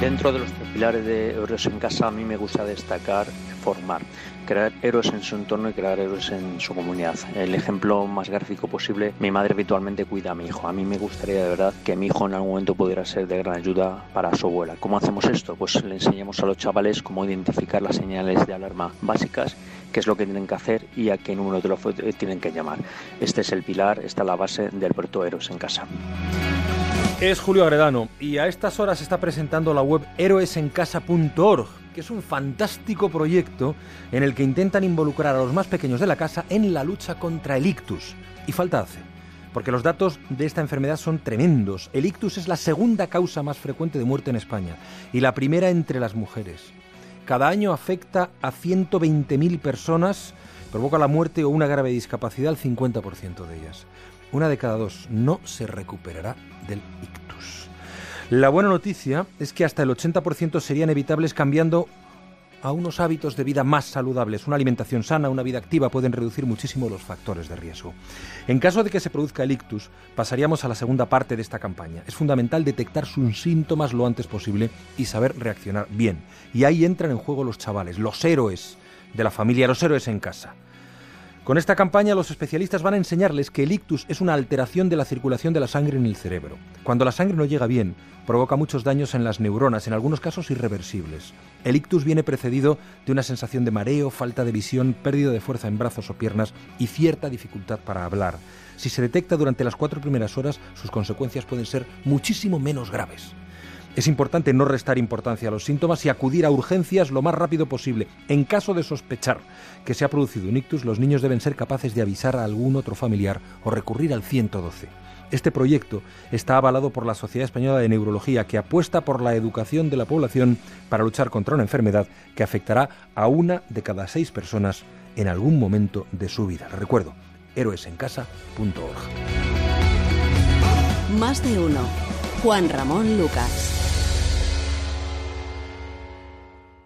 Dentro de los tres pilares de Héroes en Casa, a mí me gusta destacar formar, crear héroes en su entorno y crear héroes en su comunidad. El ejemplo más gráfico posible, mi madre habitualmente cuida a mi hijo. A mí me gustaría de verdad que mi hijo en algún momento pudiera ser de gran ayuda para su abuela. ¿Cómo hacemos esto? Pues le enseñamos a los chavales cómo identificar las señales de alarma básicas qué es lo que tienen que hacer y a qué número de teléfono tienen que llamar. Este es el pilar, esta es la base del proyecto Héroes en Casa. Es Julio Agredano y a estas horas está presentando la web héroesencasa.org, que es un fantástico proyecto en el que intentan involucrar a los más pequeños de la casa en la lucha contra el ictus. Y falta hace, porque los datos de esta enfermedad son tremendos. El ictus es la segunda causa más frecuente de muerte en España y la primera entre las mujeres. Cada año afecta a 120.000 personas, provoca la muerte o una grave discapacidad al 50% de ellas. Una de cada dos no se recuperará del ictus. La buena noticia es que hasta el 80% serían evitables cambiando a unos hábitos de vida más saludables. Una alimentación sana, una vida activa pueden reducir muchísimo los factores de riesgo. En caso de que se produzca el ictus, pasaríamos a la segunda parte de esta campaña. Es fundamental detectar sus síntomas lo antes posible y saber reaccionar bien. Y ahí entran en juego los chavales, los héroes de la familia, los héroes en casa. Con esta campaña los especialistas van a enseñarles que el ictus es una alteración de la circulación de la sangre en el cerebro. Cuando la sangre no llega bien, provoca muchos daños en las neuronas, en algunos casos irreversibles. El ictus viene precedido de una sensación de mareo, falta de visión, pérdida de fuerza en brazos o piernas y cierta dificultad para hablar. Si se detecta durante las cuatro primeras horas, sus consecuencias pueden ser muchísimo menos graves. Es importante no restar importancia a los síntomas y acudir a urgencias lo más rápido posible. En caso de sospechar que se ha producido un ictus, los niños deben ser capaces de avisar a algún otro familiar o recurrir al 112. Este proyecto está avalado por la Sociedad Española de Neurología, que apuesta por la educación de la población para luchar contra una enfermedad que afectará a una de cada seis personas en algún momento de su vida. recuerdo, héroesencasa.org. Más de uno. Juan Ramón Lucas.